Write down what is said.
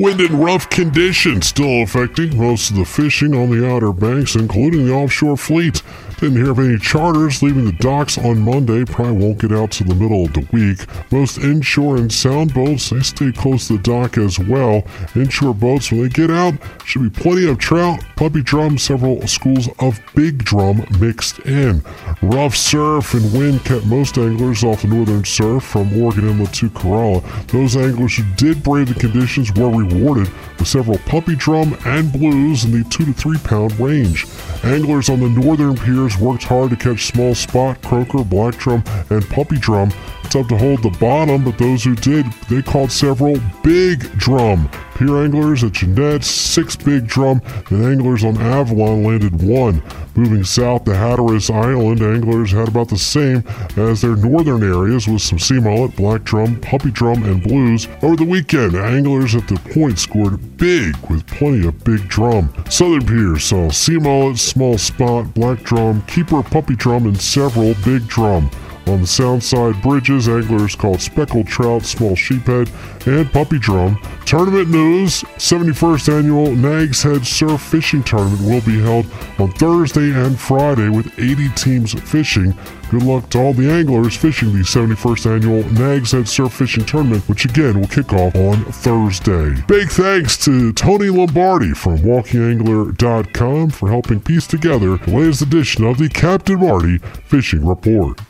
Wind and rough conditions still affecting most of the fishing on the Outer Banks, including the offshore fleet. Didn't hear of any charters leaving the docks on Monday. Probably won't get out to the middle of the week. Most inshore and sound boats, they stay close to the dock as well. Inshore boats, when they get out, should be plenty of trout, puppy drum, several schools of big drum mixed in. Rough surf and wind kept most anglers off the northern surf from Oregon Inlet to Corolla. Those anglers who did brave the conditions were rewarded several puppy drum and blues in the two to three pound range. Anglers on the northern piers worked hard to catch small spot, croaker, black drum, and puppy drum. It's tough to hold the bottom, but those who did, they caught several big drum. Pier anglers at Jennette, six big drum, and anglers on Avalon landed one. Moving south to Hatteras Island, anglers had about the same as their northern areas with some sea mullet, black drum, puppy drum, and blues. Over the weekend, anglers at the point scored big with plenty of big drum. Southern piers saw sea mullet, small spot, black drum, keeper, puppy drum, and several big drum. On the Soundside bridges, anglers caught speckled trout, small sheephead, and puppy drum. Tournament news 71st annual Nags Head Surf Fishing Tournament will be held on Thursday and Friday with 80 teams fishing. Good luck to all the anglers fishing the 71st annual Nags Head Surf Fishing Tournament, which again will kick off on Thursday. Big thanks to Tony Lombardi from WalkingAngler.com for helping piece together the latest edition of the Captain Marty Fishing Report.